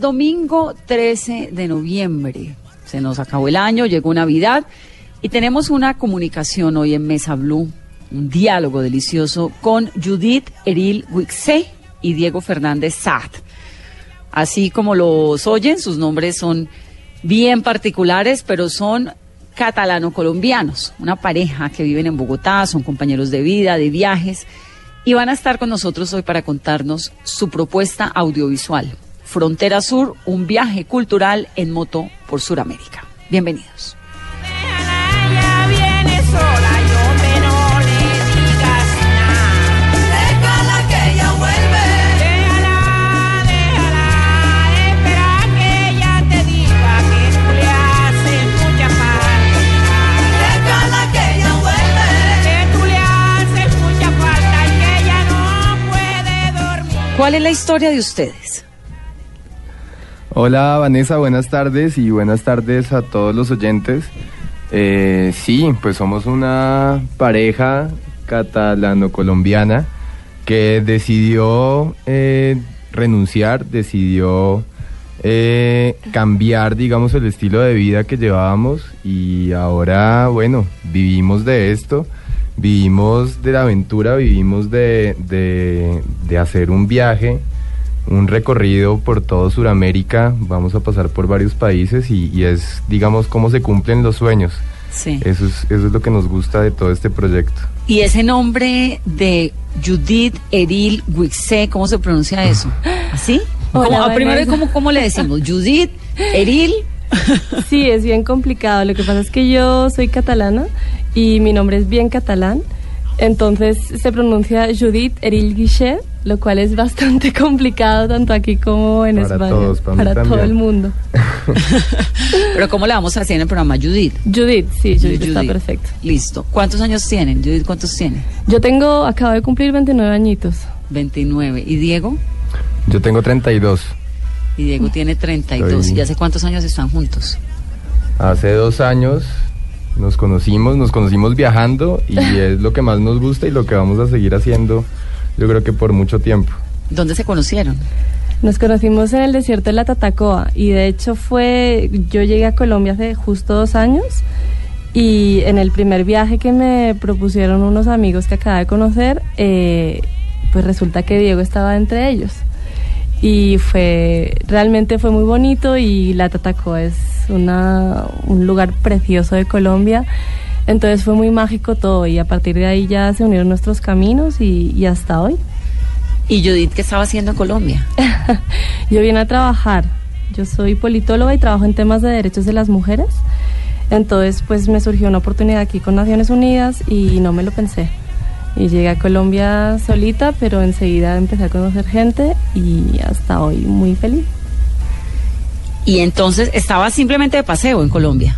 domingo 13 de noviembre. Se nos acabó el año, llegó Navidad y tenemos una comunicación hoy en Mesa Blue, un diálogo delicioso con Judith Eril Wixé y Diego Fernández Saad. Así como los oyen, sus nombres son bien particulares, pero son catalano-colombianos, una pareja que viven en Bogotá, son compañeros de vida, de viajes, y van a estar con nosotros hoy para contarnos su propuesta audiovisual, Frontera Sur, un viaje cultural en moto por Sudamérica. Bienvenidos. ¿Cuál es la historia de ustedes? Hola Vanessa, buenas tardes y buenas tardes a todos los oyentes. Eh, sí, pues somos una pareja catalano-colombiana que decidió eh, renunciar, decidió eh, cambiar, digamos, el estilo de vida que llevábamos y ahora, bueno, vivimos de esto, vivimos de la aventura, vivimos de, de, de hacer un viaje un recorrido por todo Sudamérica, vamos a pasar por varios países y, y es, digamos, cómo se cumplen los sueños. Sí. Eso es, eso es lo que nos gusta de todo este proyecto. Y ese nombre de Judith Eril Wixé, ¿cómo se pronuncia eso? ¿Así? Hola, ¿Cómo- a primero. ¿cómo, ¿cómo le decimos? Judith Eril. Sí, es bien complicado. Lo que pasa es que yo soy catalana y mi nombre es bien catalán. Entonces se pronuncia Judith Eril Guichet, lo cual es bastante complicado tanto aquí como en Para España. todos, para mí todo también. el mundo. Pero ¿cómo le vamos a hacer en el programa? Judith. Judith, sí, Judith, está Judith. perfecto. Listo. ¿Cuántos años tienen? Judith, ¿cuántos tiene? Yo tengo, acabo de cumplir 29 añitos. 29. ¿Y Diego? Yo tengo 32. Y Diego tiene 32. Soy- ¿Y hace cuántos años están juntos? Hace dos años nos conocimos, nos conocimos viajando y es lo que más nos gusta y lo que vamos a seguir haciendo, yo creo que por mucho tiempo. ¿Dónde se conocieron? Nos conocimos en el desierto de la Tatacoa y de hecho fue, yo llegué a Colombia hace justo dos años y en el primer viaje que me propusieron unos amigos que acaba de conocer, eh, pues resulta que Diego estaba entre ellos y fue, realmente fue muy bonito y la Tatacoa es una, un lugar precioso de Colombia. Entonces fue muy mágico todo y a partir de ahí ya se unieron nuestros caminos y, y hasta hoy. ¿Y Judith qué estaba haciendo en Colombia? Yo vine a trabajar. Yo soy politóloga y trabajo en temas de derechos de las mujeres. Entonces, pues me surgió una oportunidad aquí con Naciones Unidas y no me lo pensé. Y llegué a Colombia solita, pero enseguida empecé a conocer gente y hasta hoy muy feliz. Y entonces estaba simplemente de paseo en Colombia.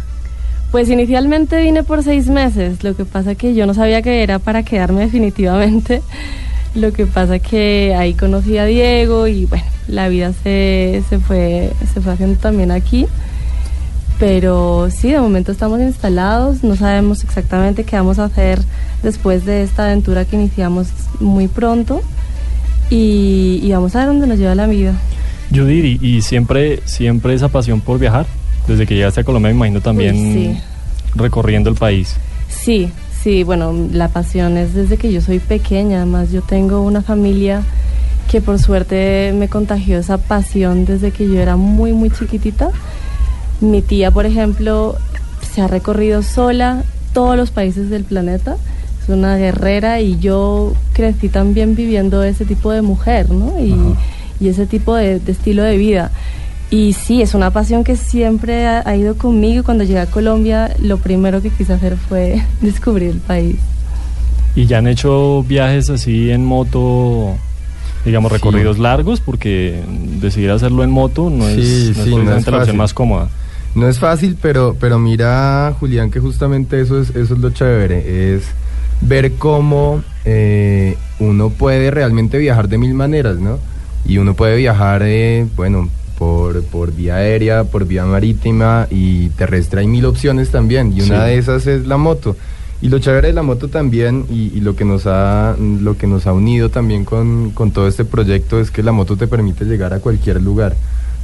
Pues inicialmente vine por seis meses, lo que pasa que yo no sabía que era para quedarme definitivamente. Lo que pasa que ahí conocí a Diego y bueno, la vida se, se, fue, se fue haciendo también aquí. Pero sí, de momento estamos instalados, no sabemos exactamente qué vamos a hacer después de esta aventura que iniciamos muy pronto y, y vamos a ver dónde nos lleva la vida. Judith, y, y siempre, siempre esa pasión por viajar, desde que llegaste a Colombia, me imagino también Uy, sí. recorriendo el país. Sí, sí, bueno, la pasión es desde que yo soy pequeña, además yo tengo una familia que por suerte me contagió esa pasión desde que yo era muy, muy chiquitita. Mi tía, por ejemplo, se ha recorrido sola todos los países del planeta, es una guerrera y yo crecí también viviendo ese tipo de mujer, ¿no? Y, y ese tipo de, de estilo de vida. Y sí, es una pasión que siempre ha, ha ido conmigo. Cuando llegué a Colombia, lo primero que quise hacer fue descubrir el país. ¿Y ya han hecho viajes así en moto digamos, recorridos largos, porque decidir hacerlo en moto no es, Sí, no es sí, no es la opción más cómoda. No es fácil, pero, pero mira, Julián, que justamente eso es, eso es lo chévere, es ver cómo eh, uno puede realmente viajar de mil maneras, ¿no? Y uno puede viajar, eh, bueno, por, por vía aérea, por vía marítima y terrestre, hay mil opciones también, y una Sí. de esas es la moto. Y lo chévere de la moto también, y, y lo, que nos ha, lo que nos ha unido también con, con todo este proyecto, es que la moto te permite llegar a cualquier lugar.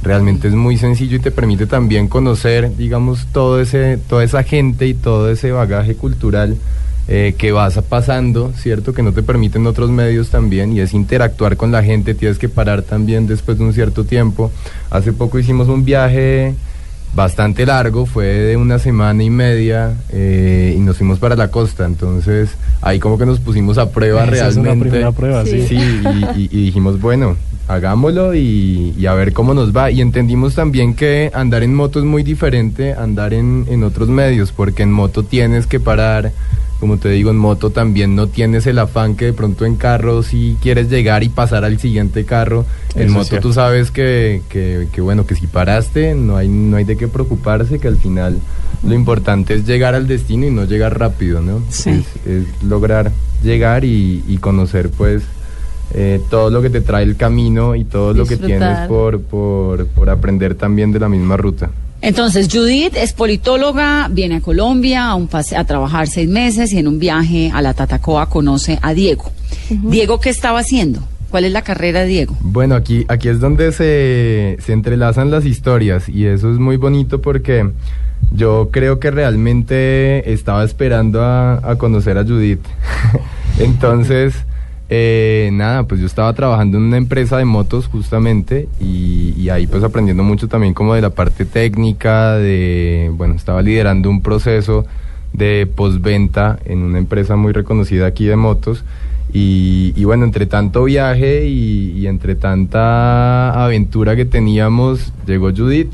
Realmente es muy sencillo y te permite también conocer, digamos, todo ese, toda esa gente y todo ese bagaje cultural eh, que vas pasando, ¿cierto? Que no te permiten otros medios también y es interactuar con la gente, tienes que parar también después de un cierto tiempo. Hace poco hicimos un viaje bastante largo, fue de una semana y media eh, y nos fuimos para la costa, entonces ahí como que nos pusimos a prueba Esa es una realmente. primera prueba, sí. Sí, y, y- y dijimos, bueno, hagámoslo y, y a ver cómo nos va. Y entendimos también que andar en moto es muy diferente a andar en, en otros medios, porque en moto tienes que parar. Como te digo, en moto también no tienes el afán que de pronto en carro si quieres llegar y pasar al siguiente carro. En Eso moto tú sabes que, que, que, bueno, que si paraste no hay, no hay de qué preocuparse, que al final lo importante es llegar al destino y no llegar rápido, ¿no? Sí. Es, es lograr llegar y, y conocer pues eh, todo lo que te trae el camino y todo lo que tienes por, por, por aprender también de la misma ruta. Entonces, Judith es politóloga, viene a Colombia a, un pase- a trabajar seis meses y en un viaje a la Tatacoa conoce a Diego. Diego, ¿qué estaba haciendo? ¿Cuál es la carrera de Diego? Bueno, aquí, aquí es donde se, se entrelazan las historias y eso es muy bonito porque yo creo que realmente estaba esperando a, a conocer a Judith. Entonces, eh, nada, pues yo estaba trabajando en una empresa de motos justamente y, ahí pues aprendiendo mucho también como de la parte técnica, de, bueno, estaba liderando un proceso de postventa en una empresa muy reconocida aquí de motos. Y, y bueno, entre tanto viaje y, y entre tanta aventura que teníamos, llegó Judith.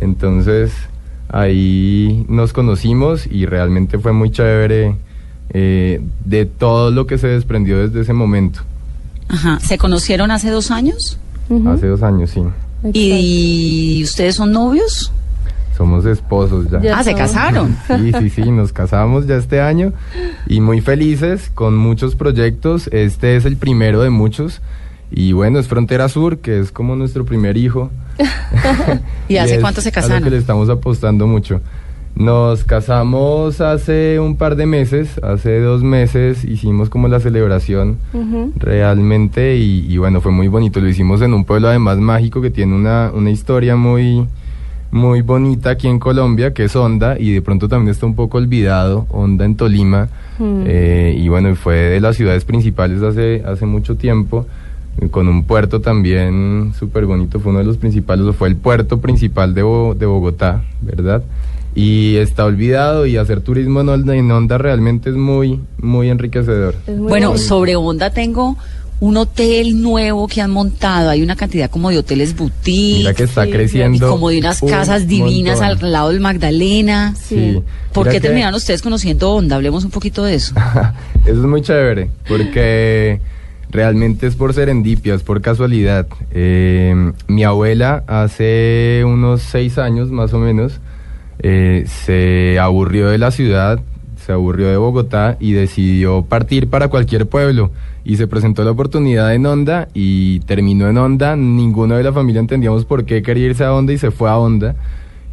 Entonces ahí nos conocimos y realmente fue muy chévere eh, de todo lo que se desprendió desde ese momento, Ajá. ¿Se conocieron hace dos años? Hace dos años, sí. Exacto. ¿Y ustedes son novios? Somos esposos ya. Ya ah, se casaron. Sí, sí, sí, nos casamos ya este año y muy felices con muchos proyectos. Este es el primero de muchos. Y bueno, es Frontera Sur, que es como nuestro primer hijo. ¿Y hace es cuánto se a lo que casaron? le estamos apostando mucho. Nos casamos hace un par de meses, hace dos meses hicimos como la celebración realmente y, y bueno, fue muy bonito. Lo hicimos en un pueblo además mágico que tiene una, una historia muy, muy bonita aquí en Colombia, que es Honda, y de pronto también está un poco olvidado, Honda en Tolima. Mm. Eh, y bueno, fue de las ciudades principales hace, hace mucho tiempo, con un puerto también súper bonito, fue uno de los principales, fue el puerto principal de, Bo- de Bogotá, ¿verdad? Y está olvidado y hacer turismo en Honda realmente es muy, muy enriquecedor. Es muy Bueno, bonito. sobre Honda tengo un hotel nuevo que han montado. Hay una cantidad como de hoteles boutique. Mira que está sí, y creciendo. como de unas un casas divinas montón. al lado del Magdalena. Sí. ¿Por Mira qué que- terminaron ustedes conociendo Honda? Hablemos un poquito de eso. Eso es muy chévere, porque realmente es por serendipia, es por casualidad. Eh, mi abuela hace unos seis años más o menos eh, se aburrió de la ciudad, se aburrió de Bogotá y decidió partir para cualquier pueblo. Y se presentó la oportunidad en Honda y terminó en Honda. Ninguno de la familia entendíamos por qué quería irse a Honda y se fue a Honda.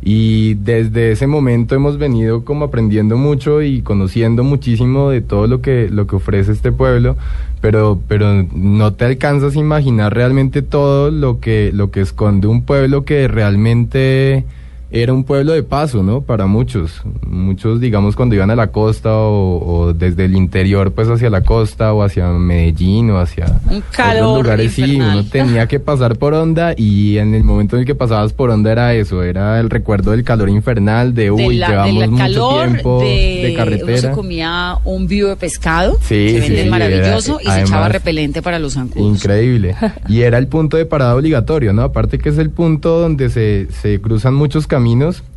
Y desde ese momento hemos venido como aprendiendo mucho y conociendo muchísimo de todo lo que, lo que ofrece este pueblo, pero, pero no te alcanzas a imaginar realmente todo lo que, lo que esconde un pueblo que realmente era un pueblo de paso, ¿no? Para muchos. Muchos, digamos, cuando iban a la costa o, o desde el interior, pues hacia la costa o hacia Medellín o hacia Un calor otros lugares, sí, infernal. uno tenía que pasar por onda y en el momento en el que pasabas por onda era eso, era el recuerdo del calor infernal, de uy, de la, llevamos del mucho calor, tiempo de, de, uno se carretera. comía un vivo de pescado, Sí, que sí, venden sí, maravilloso, era- y se echaba además- repelente para los zancudos. Increíble. Y era el punto de parada obligatorio, ¿no? Aparte que es el punto donde se, se cruzan muchos caminos,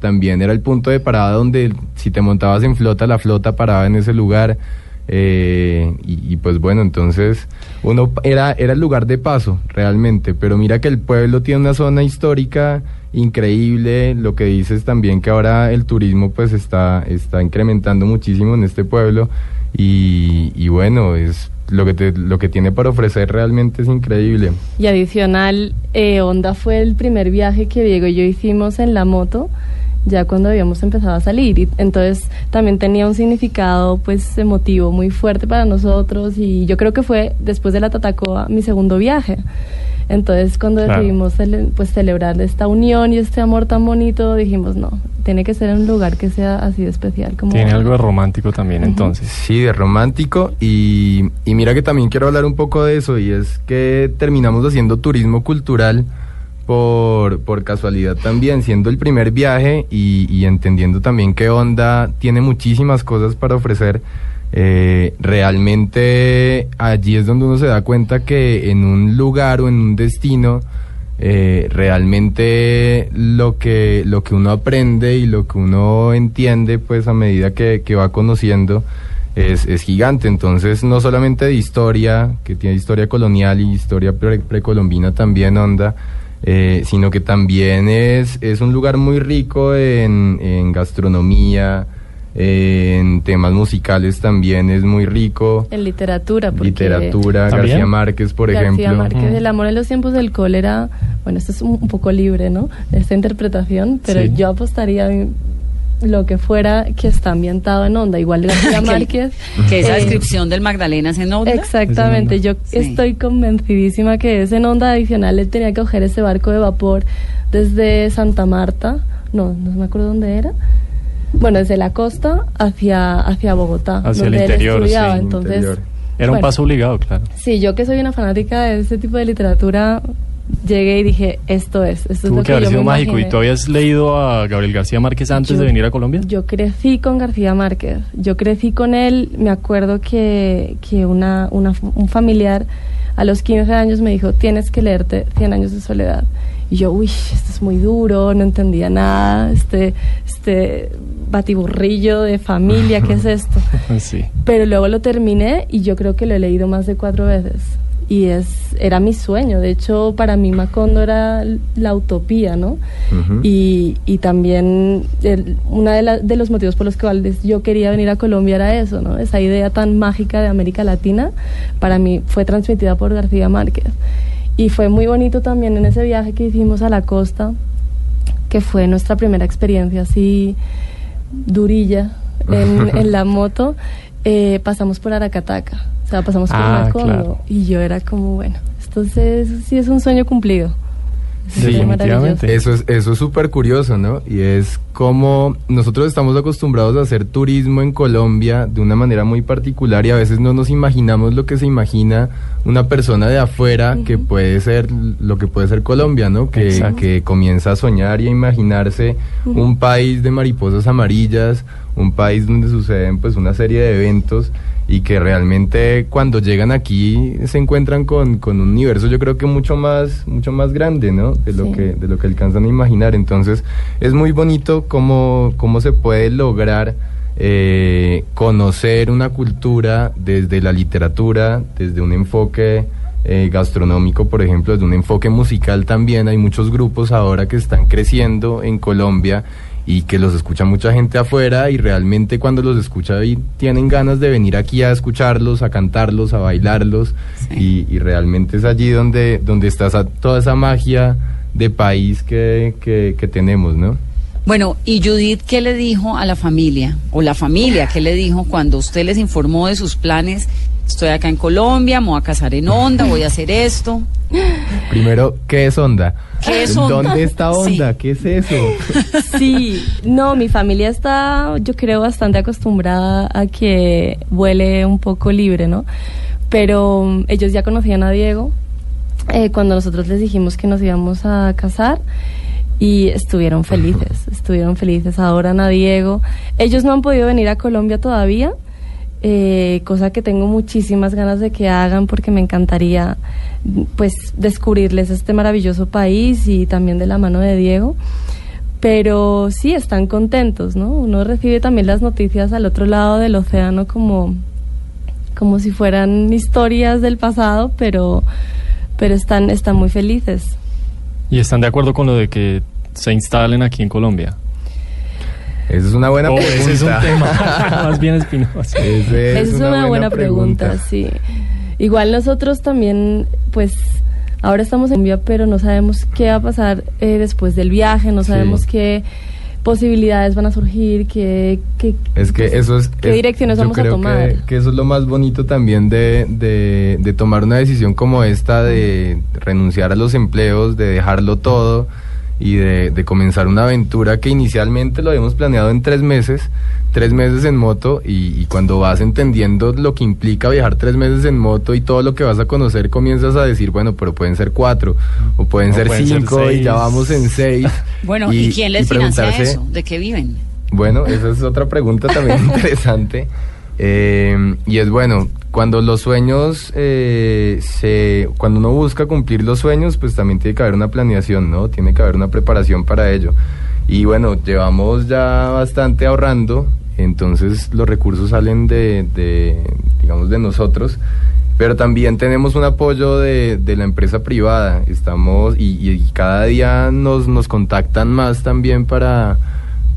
también era el punto de parada donde si te montabas en flota, la flota paraba en ese lugar. Eh, y, pues bueno, entonces uno era, era el lugar de paso realmente, pero mira que el pueblo tiene una zona histórica increíble, lo que dices también que ahora el turismo pues está, está incrementando muchísimo en este pueblo y bueno, es lo que, te, lo que tiene para ofrecer realmente es increíble. Y adicional, eh, Honda fue el primer viaje que Diego y yo hicimos en la moto ya cuando habíamos empezado a salir entonces también tenía un significado pues emotivo muy fuerte para nosotros y yo creo que fue después de la Tatacoa mi segundo viaje entonces cuando Claro. decidimos cele- pues celebrar esta unión y este amor tan bonito dijimos no tiene que ser un lugar que sea así de especial como Tiene algo de romántico también, entonces. Sí, de romántico y, y mira que también quiero hablar un poco de eso y es que terminamos haciendo turismo cultural por, por casualidad también, siendo el primer viaje y, y entendiendo también que Honda tiene muchísimas cosas para ofrecer. Eh, realmente allí es donde uno se da cuenta que en un lugar o en un destino eh, realmente lo que, lo que uno aprende y lo que uno entiende, pues a medida que, que va conociendo, es, es gigante. Entonces, no solamente de historia, que tiene historia colonial y historia pre- precolombina también, onda, eh, sino que también es, es un lugar muy rico en, en gastronomía, en temas musicales también es muy rico. en literatura porque Literatura, ¿También? García Márquez, por García ejemplo. Márquez, Mm. El amor en los tiempos del cólera, bueno, esto es un, un poco libre, ¿no? Esta interpretación, pero Sí. yo apostaría en lo que fuera que está ambientado en onda, igual García Que- Márquez. Que esa eh, descripción del Magdalena es en onda. Exactamente, yo Sí. estoy convencidísima que ese en onda adicional él tenía que coger ese barco de vapor desde Santa Marta, no, no me acuerdo dónde era. Bueno, desde la costa hacia, hacia Bogotá, Hacia el él interior, estudiaba. sí, Entonces, interior. Era un paso obligado, claro. Sí, yo que soy una fanática de ese tipo de literatura, llegué y dije, esto es, esto es Tuvo lo que que haber yo sido me mágico. ¿Y tú habías leído a Gabriel García Márquez antes Yo- de venir a Colombia? Yo crecí con García Márquez. Yo crecí con él. Me acuerdo que, que una, una- un familiar a los 15 años me dijo, tienes que leerte 100 años de soledad. Y yo, uy, esto es muy duro, no entendía nada, este, este batiburrillo de familia, ¿qué es esto? sí. Pero luego lo terminé y yo creo que lo he leído más de cuatro veces. Y es, era mi sueño. De hecho, para mí Macondo era la utopía, ¿no? Y, y también uno de, la- de los motivos por los cuales yo quería venir a Colombia era eso, ¿no? Esa idea tan mágica de América Latina, para mí fue transmitida por García Márquez. Y fue muy bonito también en ese viaje que hicimos a la costa, que fue nuestra primera experiencia así durilla en, en la moto, eh, pasamos por Aracataca, o sea, pasamos por Ah, Macondo, claro. y yo era como, bueno, entonces sí es un sueño cumplido. Sí, definitivamente. Eso es eso es súper curioso, ¿no? Y es como nosotros estamos acostumbrados a hacer turismo en Colombia de una manera muy particular y a veces no nos imaginamos lo que se imagina una persona de afuera que puede ser lo que puede ser Colombia, ¿no? Que, Exacto. que comienza a soñar y a imaginarse un país de mariposas amarillas, un país donde suceden pues una serie de eventos y que realmente cuando llegan aquí se encuentran con, con un universo yo creo que mucho más mucho más grande no de lo Sí. que de lo que alcanzan a imaginar entonces es muy bonito cómo, cómo se puede lograr eh, conocer una cultura desde la literatura desde un enfoque eh, gastronómico, por ejemplo, desde un enfoque musical también. Hay muchos grupos ahora que están creciendo en Colombia y que los escucha mucha gente afuera y realmente cuando los escucha y tienen ganas de venir aquí a escucharlos, a cantarlos, a bailarlos y, y realmente es allí donde, donde está esa- toda esa magia de país que, que, que tenemos, ¿no? Bueno, ¿y Judith qué le dijo a la familia? O la familia, ¿qué le dijo cuando usted les informó de sus planes? Estoy acá en Colombia, me voy a casar en Onda, voy a hacer esto. Primero, ¿qué es onda? ¿Qué es Onda? ¿Dónde está Sí. onda? ¿Qué es eso? Sí, no, mi familia está, yo creo, bastante acostumbrada a que vuele un poco libre, ¿no? Pero mm, ellos ya conocían a Diego eh, cuando nosotros les dijimos que nos íbamos a casar y estuvieron felices, estuvieron felices, adoran a Diego. Ellos no han podido venir a Colombia todavía, eh, cosa que tengo muchísimas ganas de que hagan porque me encantaría pues descubrirles este maravilloso país y también de la mano de Diego. Pero sí están contentos, ¿no? Uno recibe también las noticias al otro lado del océano como como si fueran historias del pasado, pero, pero están, están muy felices. ¿Y están de acuerdo con lo de que se instalen aquí en Colombia? Esa es una buena Oh, pregunta. ese es un tema más bien espinoso. Ese Esa es una, buena, pregunta. sí. Igual nosotros también, pues, ahora estamos en Colombia, pero no sabemos qué va a pasar eh, después del viaje, no Sí. sabemos qué posibilidades van a surgir, qué... qué Es que eso es... ¿Qué es- direcciones yo vamos a creo tomar? Que, que eso es lo más bonito también de, de, de tomar una decisión como esta, de renunciar a los empleos, de dejarlo todo y de, de comenzar una aventura que inicialmente lo habíamos planeado en tres meses, tres meses en moto y, y cuando vas entendiendo lo que implica viajar tres meses en moto y todo lo que vas a conocer, comienzas a decir, bueno, pero pueden ser cuatro o pueden O ser pueden ser cinco y ya vamos en seis. Bueno, ¿y, quién les financia preguntarse- eso? ¿De qué viven? bueno, esa es otra pregunta también interesante. Eh, y es bueno, cuando los sueños, eh, se, cuando uno busca cumplir los sueños, pues también tiene que haber una planeación, ¿no? Tiene que haber una preparación para ello. Y bueno, llevamos ya bastante ahorrando, entonces los recursos salen de, digamos, de nosotros. Pero también tenemos un apoyo de, de la empresa privada. Estamos y, y cada día nos, nos contactan más también para,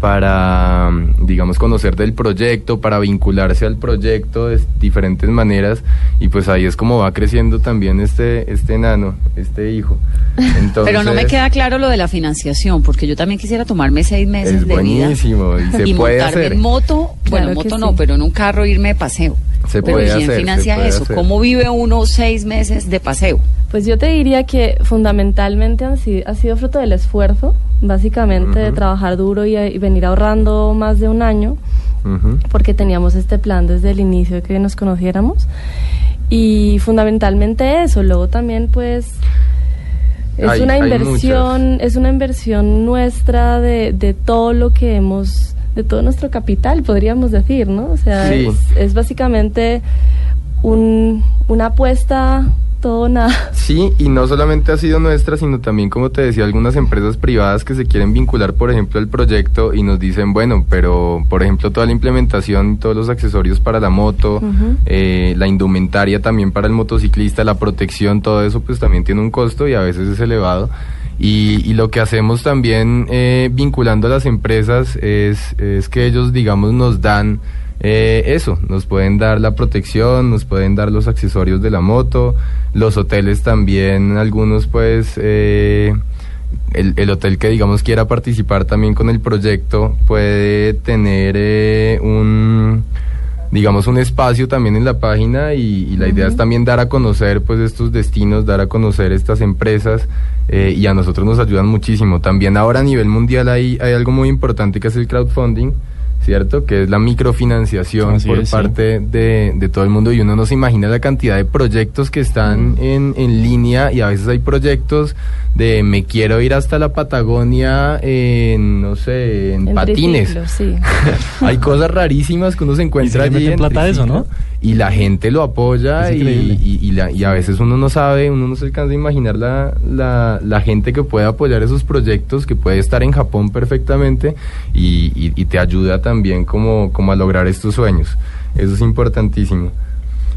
para, digamos, conocer del proyecto, para vincularse al proyecto de diferentes maneras. Y pues ahí es como va creciendo también este, este enano, este hijo. Entonces, Pero no me queda claro lo de la financiación, porque yo también quisiera tomarme seis meses Es de vida buenísimo y se y puede montarme hacer. en moto, bueno, Claro en moto sí. no, pero en un carro irme de paseo. Se pero puede ¿quién hacer, se financia puede eso? hacer. ¿Cómo vive uno seis meses de paseo? Pues yo te diría que fundamentalmente han si- ha sido fruto del esfuerzo, básicamente de trabajar duro y, y venir ahorrando más de un año, porque teníamos este plan desde el inicio de que nos conociéramos. Y fundamentalmente eso, luego también pues es Hay- una inversión, es una inversión nuestra de, de todo lo que hemos, de todo nuestro capital, podríamos decir, ¿no? O sea, Sí. es, es básicamente un, una apuesta, todo o nada. Sí, y no solamente ha sido nuestra, sino también, como te decía, algunas empresas privadas que se quieren vincular, por ejemplo, al proyecto y nos dicen, bueno, pero, por ejemplo, toda la implementación, todos los accesorios para la moto, eh, la indumentaria también para el motociclista, la protección, todo eso, pues también tiene un costo y a veces es elevado. Y, y lo que hacemos también eh, vinculando a las empresas es, es que ellos, digamos, nos dan eh, eso, nos pueden dar la protección, nos pueden dar los accesorios de la moto, los hoteles también, algunos pues... eh, el, el hotel que digamos quiera participar también con el proyecto puede tener eh, un digamos un espacio también en la página y, y la idea es también dar a conocer pues estos destinos dar a conocer estas empresas eh, y a nosotros nos ayudan muchísimo. También ahora a nivel mundial hay, hay algo muy importante que es el crowdfunding ¿cierto? Que es la microfinanciación Así por es, sí. parte de, de todo el mundo y uno no se imagina la cantidad de proyectos que están en, en línea y a veces hay proyectos de me quiero ir hasta la Patagonia en, no sé, en, patines. triciclo, sí. hay cosas rarísimas que uno se encuentra Y allí meten en plata a eso, triciclo, ¿no? Y la gente lo apoya y, y, y la- y a veces uno no sabe, uno no se alcanza a imaginar la, la, la gente que puede apoyar esos proyectos, que puede estar en Japón perfectamente y, y- y te ayuda también como, como a lograr estos sueños. Eso es importantísimo.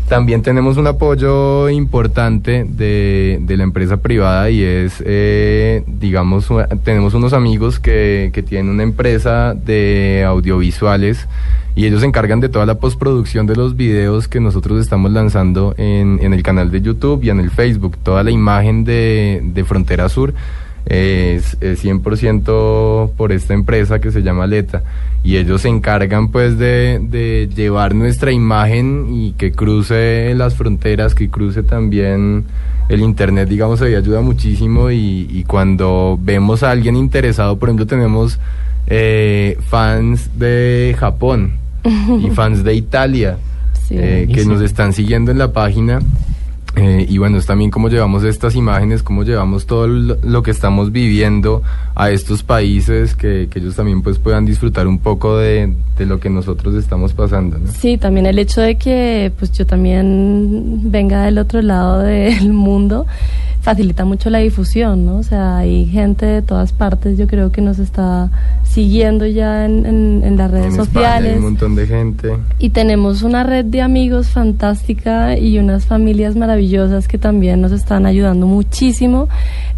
También tenemos un apoyo importante de, de la empresa privada y es, eh, digamos, tenemos unos amigos que, que tienen una empresa de audiovisuales y ellos se encargan de toda la postproducción de los videos que nosotros estamos lanzando en, en el canal de YouTube y en el Facebook. Toda la imagen de, de Frontera Sur es, es 100% por esta empresa que se llama Leta y ellos se encargan pues de, de llevar nuestra imagen y que cruce las fronteras, que cruce también el internet, digamos, ahí ayuda muchísimo y, y cuando vemos a alguien interesado, por ejemplo, tenemos eh, fans de Japón y fans de Italia Sí. eh, que nos están siguiendo en la página. Eh, y bueno, es también cómo llevamos estas imágenes, cómo llevamos todo lo, que estamos viviendo a estos países, que, que ellos también pues puedan disfrutar un poco de, de lo que nosotros estamos pasando. ¿no? Sí, también el hecho de que pues yo también venga del otro lado del mundo facilita mucho la difusión, ¿no? O sea, hay gente de todas partes, yo creo que nos está siguiendo ya en, en- en las redes En España sociales. hay un montón de gente. Y tenemos una red de amigos fantástica y unas familias maravillosas que también nos están ayudando muchísimo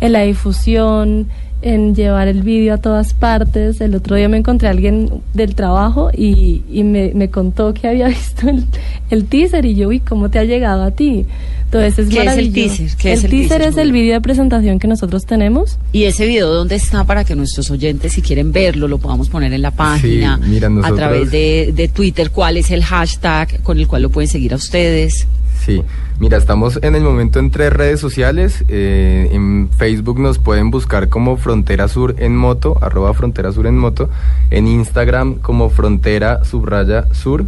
en la difusión, en llevar el vídeo a todas partes. El otro día me encontré a alguien del trabajo y, y me, me contó que había visto el, el teaser y yo, uy, ¿cómo te ha llegado a ti? Entonces es ¿Qué es el teaser? ¿Qué es el el teaser teaser? es el vídeo de presentación que nosotros tenemos. ¿Y ese video dónde está para que nuestros oyentes, si quieren verlo, lo podamos poner en la página? mira, A través de, de Twitter, ¿cuál es el hashtag con el cual lo pueden seguir a ustedes? Sí, mira, estamos en el momento en tres redes sociales. eh, en Facebook nos pueden buscar como Frontera Sur en moto, arroba Frontera Sur en moto. En Instagram como Frontera Subraya Sur.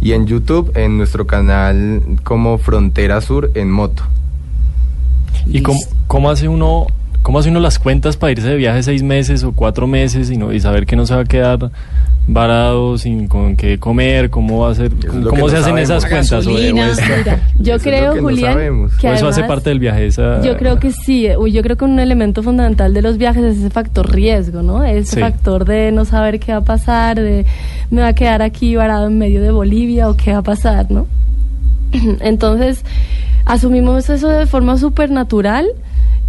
Y en YouTube en nuestro canal como Frontera Sur en moto. ¿Y cómo, cómo hace uno cómo hace uno las cuentas para irse de viaje seis meses o cuatro meses y, no, y saber que no se va a quedar varado sin con qué comer? ¿Cómo va a ser? es ¿Cómo, se no hacen sabemos. esas cuentas? ¿O- o Gasolina. es- Mira, yo Eso es lo creo, que Julián, que o eso hace parte del viaje. Esa, Yo creo que sí, eh, yo creo que un elemento fundamental de los viajes es ese factor riesgo, ¿no? Ese Sí. factor de no saber qué va a pasar, de me va a quedar aquí varado en medio de Bolivia o qué va a pasar, ¿no? Entonces, asumimos eso de forma súper natural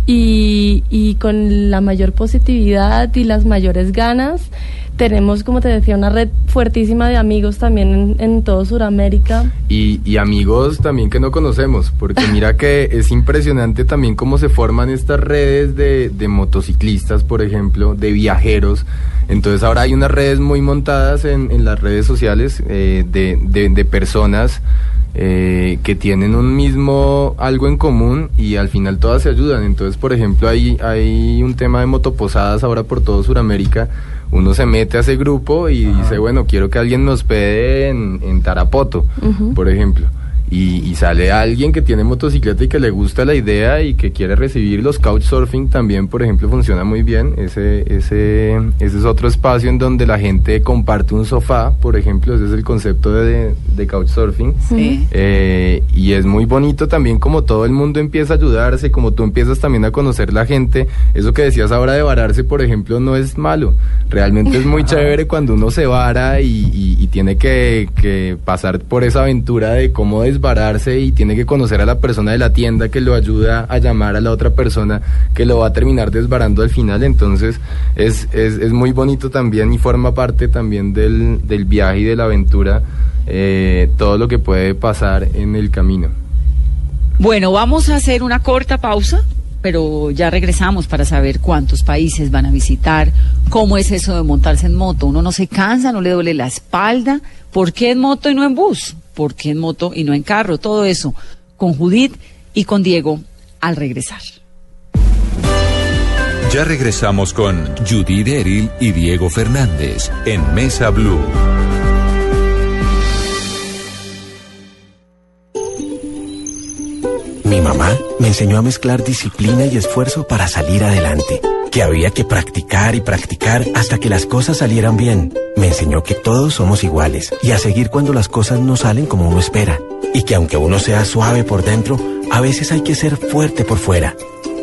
y, y con la mayor positividad y las mayores ganas. Tenemos, como te decía, una red fuertísima de amigos también en, en todo Sudamérica. Y, y amigos también que no conocemos, porque mira que es impresionante también cómo se forman estas redes de, de motociclistas, por ejemplo, de viajeros. Entonces ahora hay unas redes muy montadas en, en las redes sociales eh, de, de- de personas eh, que tienen un mismo algo en común y al final todas se ayudan. Entonces, por ejemplo, hay, hay un tema de motoposadas ahora por todo Sudamérica. Uno se mete a ese grupo y dice, bueno, quiero que alguien me hospede en, en Tarapoto, por ejemplo. Y, y sale alguien que tiene motocicleta y que le gusta la idea y que quiere recibir los couchsurfing también, por ejemplo, funciona muy bien. Ese, ese, ese es otro espacio en donde la gente comparte un sofá, por ejemplo, ese es el concepto de, de couchsurfing. Sí. Eh, y es muy bonito también como todo el mundo empieza a ayudarse, como tú empiezas también a conocer la gente. Eso que decías ahora de vararse, por ejemplo, no es malo. Realmente es muy chévere cuando uno se vara y, y- y tiene que, que pasar por esa aventura de cómo y tiene que conocer a la persona de la tienda que lo ayuda a llamar a la otra persona que lo va a terminar desvarando al final. Entonces es, es, es muy bonito también y forma parte también del, del viaje y de la aventura eh, todo lo que puede pasar en el camino. Bueno, vamos a hacer una corta pausa, pero ya regresamos para saber cuántos países van a visitar, cómo es eso de montarse en moto. Uno no se cansa, no le duele la espalda. ¿Por qué en moto y no en bus? ¿Por qué en moto y no en carro? Todo eso con Judith y con Diego al regresar. Ya regresamos con Judy Deril y Diego Fernández en Mesa Blue. Mi mamá me enseñó a mezclar disciplina y esfuerzo para salir adelante, que había que practicar y practicar hasta que las cosas salieran bien. Me enseñó que todos somos iguales y a seguir cuando las cosas no salen como uno espera, y que aunque uno sea suave por dentro, a veces hay que ser fuerte por fuera.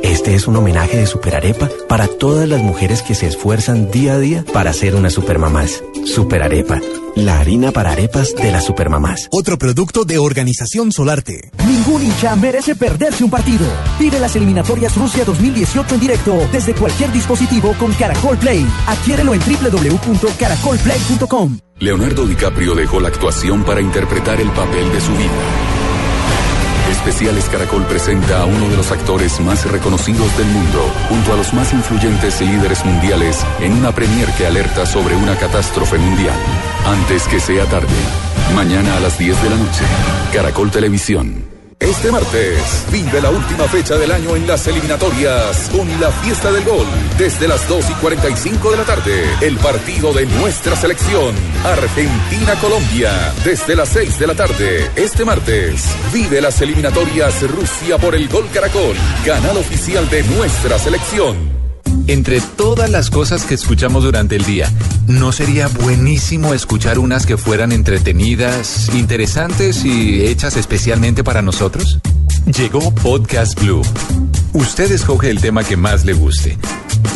Este es un homenaje de Superarepa para todas las mujeres que se esfuerzan día a día para ser unas supermamás. Superarepa, la harina para arepas de las supermamás. Otro producto de Organización Solarte. Ningún hincha merece perderse un partido. Vive las eliminatorias Rusia 2018 en directo desde cualquier dispositivo con Caracol Play. Adquiérelo en www.caracolplay.com. Leonardo DiCaprio dejó la actuación para interpretar el papel de su vida. Especiales Caracol presenta a uno de los actores más reconocidos del mundo, junto a los más influyentes líderes mundiales, en una premier que alerta sobre una catástrofe mundial. Antes que sea tarde. Mañana a las 10 de la noche. Caracol Televisión. Este martes vive la última fecha del año en las eliminatorias con la fiesta del gol. Desde las 2 y 45 de la tarde, el partido de nuestra selección, Argentina-Colombia. Desde las 6 de la tarde, este martes, vive las eliminatorias Rusia por el Gol Caracol, canal oficial de nuestra selección. Entre todas las cosas que escuchamos durante el día, ¿no sería buenísimo escuchar unas que fueran entretenidas, interesantes y hechas especialmente para nosotros? Llegó Podcast Blue. Usted escoge el tema que más le guste.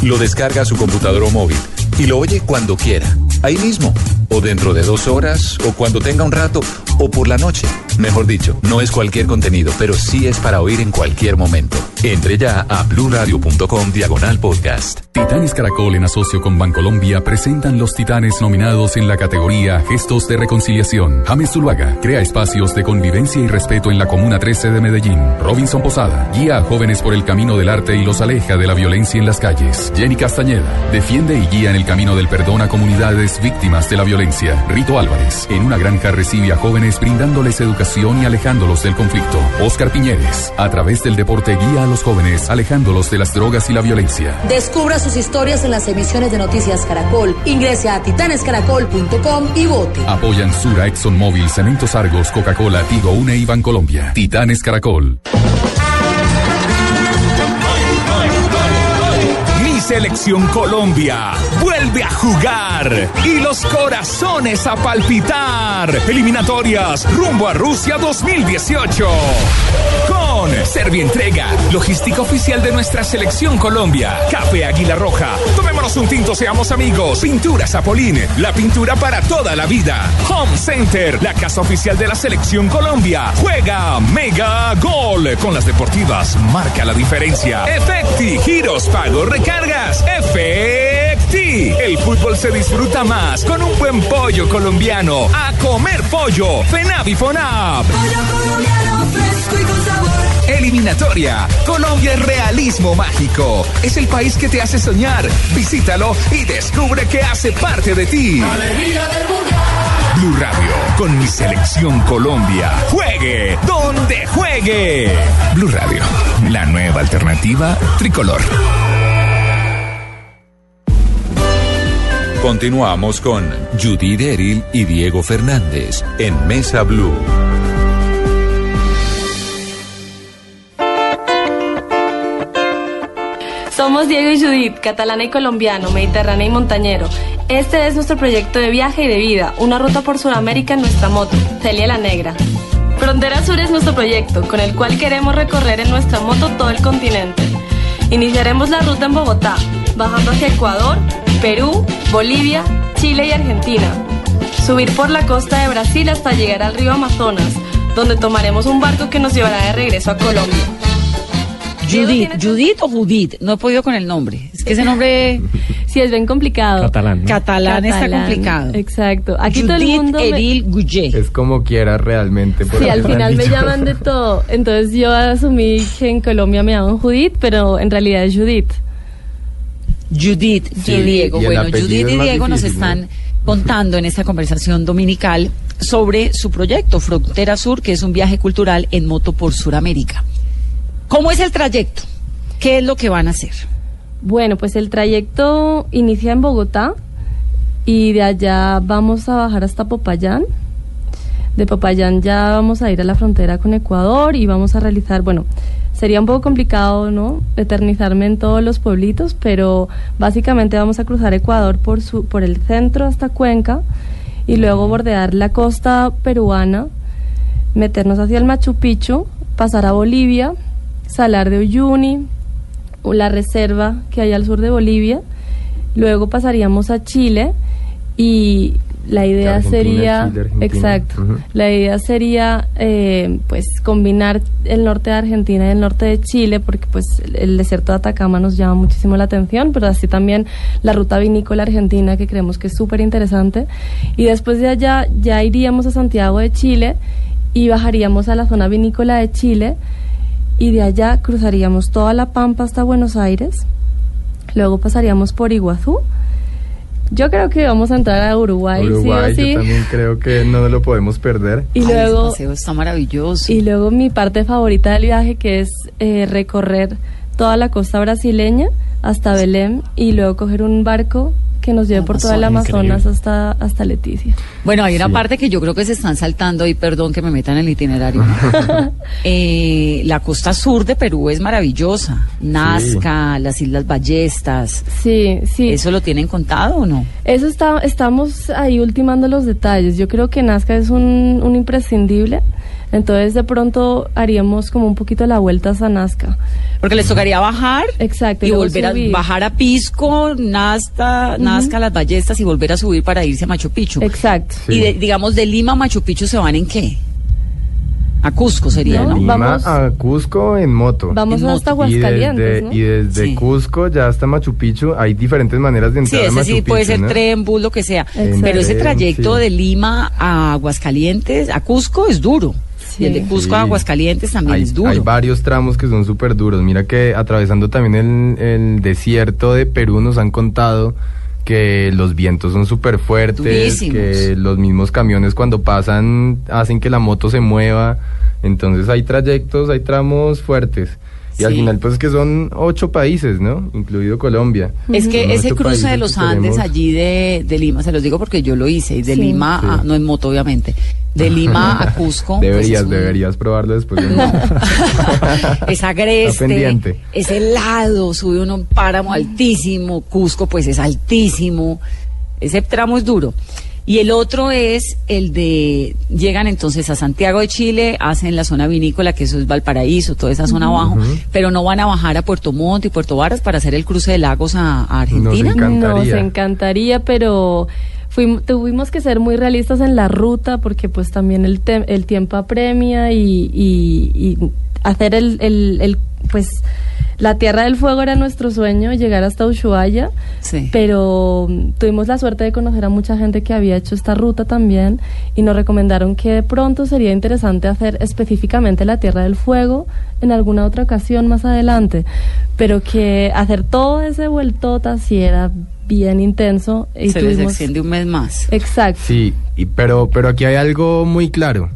Lo descarga a su computador o móvil y lo oye cuando quiera, ahí mismo, o dentro de dos horas, o cuando tenga un rato, o por la noche. Mejor dicho, no es cualquier contenido, pero sí es para oír en cualquier momento. Entre ya a bluradio.com diagonal podcast. Titanes Caracol en asocio con Bancolombia presentan los titanes nominados en la categoría Gestos de Reconciliación. James Zuluaga crea espacios de convivencia y respeto en la Comuna 13 de Medellín. Robinson Posada guía a jóvenes por el camino del arte y los aleja de la violencia en las calles. Jenny Castañeda defiende y guía en el camino del perdón a comunidades víctimas de la violencia. Rito Álvarez en una granja recibe a jóvenes brindándoles educación y alejándolos del conflicto. Oscar Piñeres a través del deporte guía a los jóvenes alejándolos de las drogas y la violencia. Descubra sus historias en las emisiones de Noticias Caracol. Ingrese a titanescaracol.com y vote. Apoyan Sura, ExxonMobil, Cementos Argos, Coca-Cola, Tigo, Une y Bancolombia. Titanes Caracol. Selección Colombia vuelve a jugar y los corazones a palpitar. Eliminatorias rumbo a Rusia 2018. Con Servientrega, logística oficial de nuestra selección Colombia. Café Águila Roja. Tomémonos un tinto, seamos amigos. Pintura Zapolín, la pintura para toda la vida. Home Center, la casa oficial de la selección Colombia. Juega Mega Gol. Con las deportivas marca la diferencia. Efecti, giros, pagos, recargas. Efecti. El fútbol se disfruta más con un buen pollo colombiano. A comer pollo. Fenavi Fonab. Eliminatoria. Colombia es realismo mágico. Es el país que te hace soñar. Visítalo y descubre que hace parte de ti. Blue Radio con mi selección Colombia. Juegue donde juegue. Blue Radio, la nueva alternativa tricolor. Continuamos con Judy Deril y Diego Fernández en Mesa Blue. Somos Diego y Judith, catalana y colombiano, mediterráneo y montañero. Este es nuestro proyecto de viaje y de vida, una ruta por Sudamérica en nuestra moto, Celia la Negra. Frontera Sur es nuestro proyecto, con el cual queremos recorrer en nuestra moto todo el continente. Iniciaremos la ruta en Bogotá, bajando hacia Ecuador, Perú, Bolivia, Chile y Argentina. Subir por la costa de Brasil hasta llegar al río Amazonas, donde tomaremos un barco que nos llevará de regreso a Colombia. Judith, Judith o Judith, no he podido con el nombre. Es que ese nombre Sí, es bien complicado. Catalán. ¿no? catalán, está Catalán, complicado. Exacto. Aquí todo el Judith mundo me-. Es como quiera realmente. por Sí, al final me llaman de todo. Entonces yo asumí que en Colombia me llaman Judith, pero en realidad es Judith. Judith y Sí, Diego. y Bueno, Judith y Diego nos están contando en esta conversación dominical sobre su proyecto Frontera Sur, que es un viaje cultural en moto por Sudamérica. ¿Cómo es el trayecto? ¿Qué es lo que van a hacer? Bueno, pues el trayecto inicia en Bogotá y de allá vamos a bajar hasta Popayán. De Popayán ya vamos a ir a la frontera con Ecuador y vamos a realizar, bueno, sería un poco complicado, ¿no? Eternizarme en todos los pueblitos, pero básicamente vamos a cruzar Ecuador por su, por el centro hasta Cuenca y luego bordear la costa peruana, meternos hacia el Machu Picchu, pasar a Bolivia, Salar de Uyuni, la reserva que hay al sur de Bolivia. Luego pasaríamos a Chile y la idea Argentina, sería, Chile, exacto, Ujú. la idea sería eh, pues combinar el norte de Argentina y el norte de Chile porque pues el, el desierto de Atacama nos llama muchísimo la atención, pero así también la ruta vinícola argentina que creemos que es súper interesante y después de allá ya iríamos a Santiago de Chile y bajaríamos a la zona vinícola de Chile y de allá cruzaríamos toda la Pampa hasta Buenos Aires, luego pasaríamos por Iguazú. Yo creo que vamos a entrar a Uruguay, Uruguay, sí o sí. yo también creo que no lo podemos perder. Y Ay, luego, ese paseo está maravilloso. y luego mi parte favorita del viaje que es eh, recorrer toda la costa brasileña hasta Belém y luego coger un barco que nos lleve por todo el Amazonas. Increíble. hasta, hasta Leticia. Bueno, hay una Sí. parte que yo creo que se están saltando y perdón que me metan en el itinerario. Eh, la costa sur de Perú es maravillosa. Nazca, las Islas Ballestas. Sí, sí. ¿Eso lo tienen contado o no? Eso está, estamos ahí ultimando los detalles. Yo creo que Nazca es un, un imprescindible. Entonces de pronto haríamos como un poquito la vuelta a Nazca. Porque les tocaría bajar Exacto. y volver a bajar a Pisco, Nazca, Nazca, las Ballestas y volver a subir para irse a Machu Picchu. Exacto. Y de- digamos de Lima a Machu Picchu se van en qué? A Cusco sería, De ¿no? Lima Vamos- a Cusco en moto. Vamos En hasta moto. y Aguascalientes, desde, ¿no? y desde Sí. Cusco ya hasta Machu Picchu hay diferentes maneras de Sí, entrar a ese Machu sí Picchu. puede ser ¿no? tren, bus, lo que sea. Exacto. Pero ese trayecto sí. de Lima a Aguascalientes, a Cusco es duro. Sí. Y el de Cusco a Sí. Aguascalientes también hay, es duro. hay varios tramos que son súper duros. Mira que atravesando también el, el desierto de Perú nos han contado que los vientos son súper fuertes, Durísimos. que los mismos camiones cuando pasan hacen que la moto se mueva. Entonces hay trayectos, hay tramos fuertes. Y al final pues es que son ocho países, ¿no? Incluido Colombia. Es que Son ese cruce de los Andes allí de, de Lima, se los digo porque yo lo hice, y de Sí. Lima, a- no en moto obviamente, de Lima a Cusco. pues, Deberías, un- deberías probarlo después. de- es agreste, es helado, sube uno a un páramo altísimo, Cusco pues es altísimo, ese tramo es duro. Y el otro es el de, llegan entonces a Santiago de Chile, hacen la zona vinícola, que eso es Valparaíso, toda esa zona abajo, pero no van a bajar a Puerto Montt y Puerto Varas para hacer el cruce de lagos a, a Argentina. Nos encantaría. Nos encantaría, pero fuim- tuvimos que ser muy realistas en la ruta porque pues también el, tem- el tiempo apremia y, y- y hacer el, el- el, pues la Tierra del Fuego era nuestro sueño, llegar hasta Ushuaia, Sí. pero mm, tuvimos la suerte de conocer a mucha gente que había hecho esta ruta también y nos recomendaron que de pronto sería interesante hacer específicamente la Tierra del Fuego en alguna otra ocasión más adelante, pero que hacer todo ese vueltota sí era bien intenso y Se les tuvimos- extiende un mes más. Exacto. Sí, y, pero, pero aquí hay algo muy claro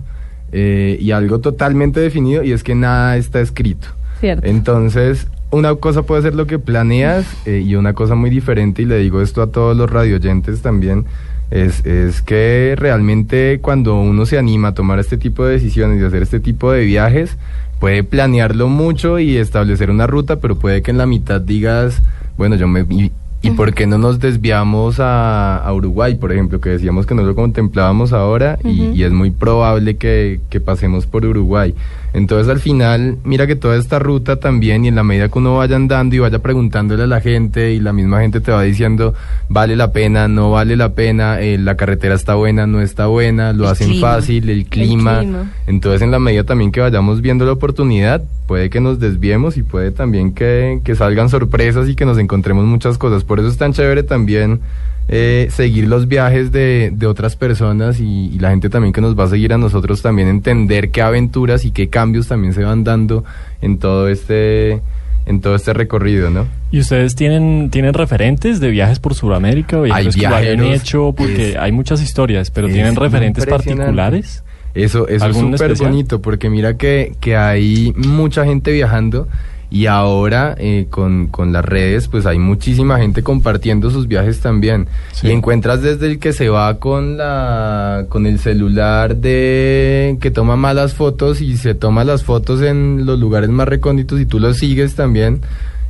eh, y algo totalmente definido y es que nada está escrito. Cierto. Entonces, una cosa puede ser lo que planeas eh, y una cosa muy diferente, y le digo esto a todos los radioyentes también, es, es que realmente cuando uno se anima a tomar este tipo de decisiones y hacer este tipo de viajes, puede planearlo mucho y establecer una ruta, pero puede que en la mitad digas, bueno, yo me... Y, ¿Y por qué no nos desviamos a, a Uruguay, por ejemplo, que decíamos que no lo contemplábamos ahora y- es muy probable que, que pasemos por Uruguay? Entonces al final, mira que toda esta ruta también y en la medida que uno vaya andando y vaya preguntándole a la gente y la misma gente te va diciendo, vale la pena, no vale la pena, eh, la carretera está buena, no está buena, lo El hacen clima. fácil, el clima. clima. Entonces en la medida también que vayamos viendo la oportunidad, puede que nos desviemos y puede también que, que salgan sorpresas y que nos encontremos muchas cosas. Por eso es tan chévere también eh, seguir los viajes de, de otras personas y, y la gente también que nos va a seguir a nosotros también entender qué aventuras y qué cambios también se van dando en todo este en todo este recorrido, ¿no? ¿Y ustedes tienen, tienen referentes de viajes por Sudamérica o viajeros que lo hayan hecho? Porque es- hay muchas historias, pero ¿tienen referentes particulares? Eso, eso es ¿Algún súper bonito porque mira que, que hay mucha gente viajando y ahora eh, con, con las redes pues hay muchísima gente compartiendo sus viajes también Sí. y encuentras desde el que se va con la con el celular de que toma malas fotos y se toma las fotos en los lugares más recónditos y tú lo sigues también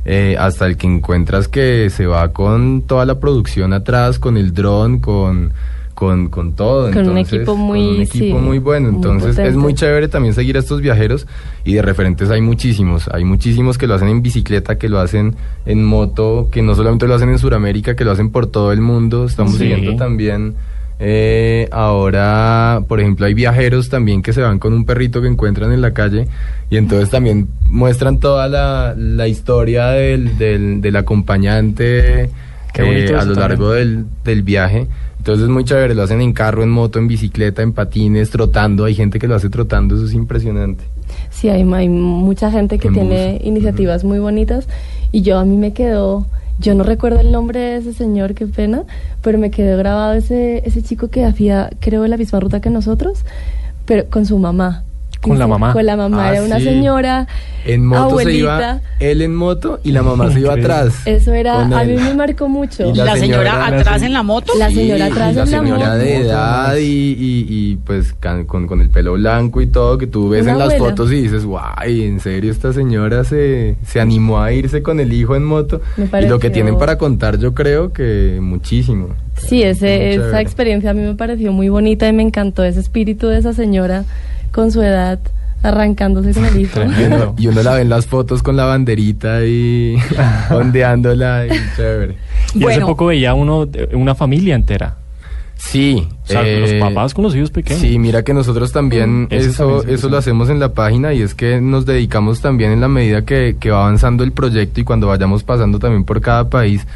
eh, hasta el que encuentras que se va con toda la producción atrás con el dron con con, con todo Con un entonces, equipo con muy, un equipo sí, muy bueno. muy entonces es muy chévere también seguir a estos viajeros y de referentes hay muchísimos. Hay muchísimos que lo hacen en bicicleta que lo hacen en moto que no solamente lo hacen en Sudamérica que lo hacen por todo el mundo. Estamos Sí. siguiendo también eh, ahora por ejemplo hay viajeros también que se van con un perrito que encuentran en la calle y entonces también muestran toda la, la historia del, del, del acompañante eh, a lo largo del, del viaje. Entonces es muy chévere, lo hacen en carro, en moto, en bicicleta, en patines, trotando. Hay gente que lo hace trotando, eso es impresionante. Sí, hay, hay mucha gente que En tiene bus. iniciativas muy bonitas y yo a mí me quedó, yo no recuerdo el nombre de ese señor, qué pena, pero me quedó grabado ese, ese chico que hacía, creo, la misma ruta que nosotros, pero con su mamá. Con la mamá. Con la mamá, Ah, era una sí. señora En moto se iba abuelita. él en moto y la mamá se iba atrás. Eso era, a mí me marcó mucho. Y La, la señora, señora- atrás en la moto. La Sí, señora atrás y la en la señora moto. de edad y, y- y, pues can- con, con el pelo blanco y todo que tú ves Una en las fotos y dices, guay, en serio esta señora se, se animó a irse con el hijo en moto. Me Y lo que tienen para contar yo creo que muchísimo. Sí, ese, esa chévere. experiencia a mí me pareció muy bonita y me encantó ese espíritu de esa señora con su edad arrancándose con el hijo. Tremendo. Y uno la ve en las fotos con la banderita y ondeándola y chévere. Y hace poco veía uno, una familia entera. Sí. O sea, los eh, papás con los hijos pequeños. Sí, mira que nosotros también Eso eso, también eso lo hacemos en la página y es que nos dedicamos también en la medida que, que va avanzando el proyecto y cuando vayamos pasando también por cada país,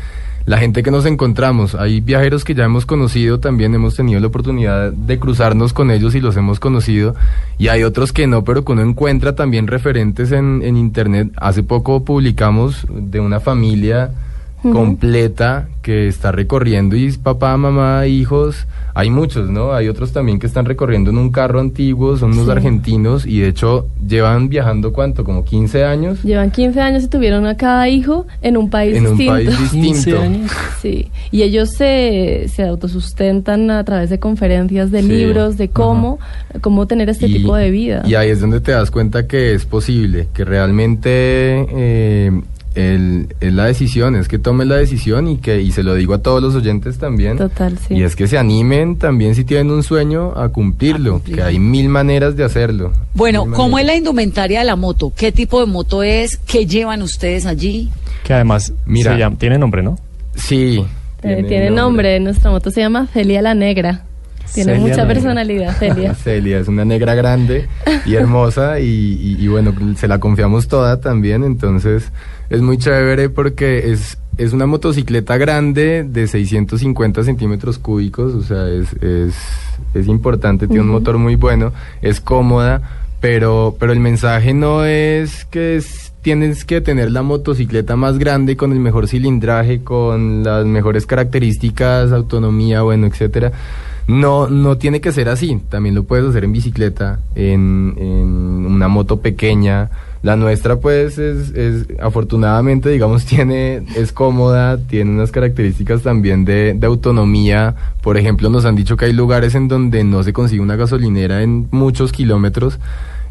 la gente que nos encontramos, hay viajeros que ya hemos conocido, también hemos tenido la oportunidad de cruzarnos con ellos y los hemos conocido y hay otros que no, pero que uno encuentra también referentes en, en internet. Hace poco publicamos de una familia Completa que está recorriendo y es papá, mamá, hijos. Hay muchos, ¿no? Hay otros también que están recorriendo en un carro antiguo, son unos Sí. argentinos y de hecho llevan viajando cuánto, como 15 años. Llevan 15 años y tuvieron a cada hijo en un país En un distinto. país distinto. 15 años. Sí, y ellos se, se autosustentan a través de conferencias, de Sí. libros, de cómo, cómo tener este Y- tipo de vida. Y ahí es donde te das cuenta que es posible, que realmente eh, el- es la decisión, es que tomes la decisión y que y se lo digo a todos los oyentes también. Total, sí. Y es que se animen también si tienen un sueño a cumplirlo, que hay mil maneras de hacerlo. Bueno, ¿cómo es la indumentaria de la moto? ¿Qué tipo de moto es? ¿Qué llevan ustedes allí? Que además Mira. se llama- tiene nombre, ¿no? Sí. Eh, tiene, nombre. nuestra moto se llama Celia la Negra. Tiene Celia mucha personalidad, Celia. Celia es una negra grande y hermosa y, y- y bueno, se la confiamos toda también, entonces es muy chévere porque es, es una motocicleta grande de 650 centímetros cúbicos, o sea, es, es, es importante, tiene un motor muy bueno, es cómoda, pero, pero el mensaje no es que es- tienes que tener la motocicleta más grande con el mejor cilindraje, con las mejores características, autonomía, bueno, etcétera. No, no tiene que ser así. También lo puedes hacer en bicicleta, en, en una moto pequeña. La nuestra, pues, es, es afortunadamente, digamos, tiene, es cómoda, tiene unas características también de, de autonomía. Por ejemplo, nos han dicho que hay lugares en donde no se consigue una gasolinera en muchos kilómetros.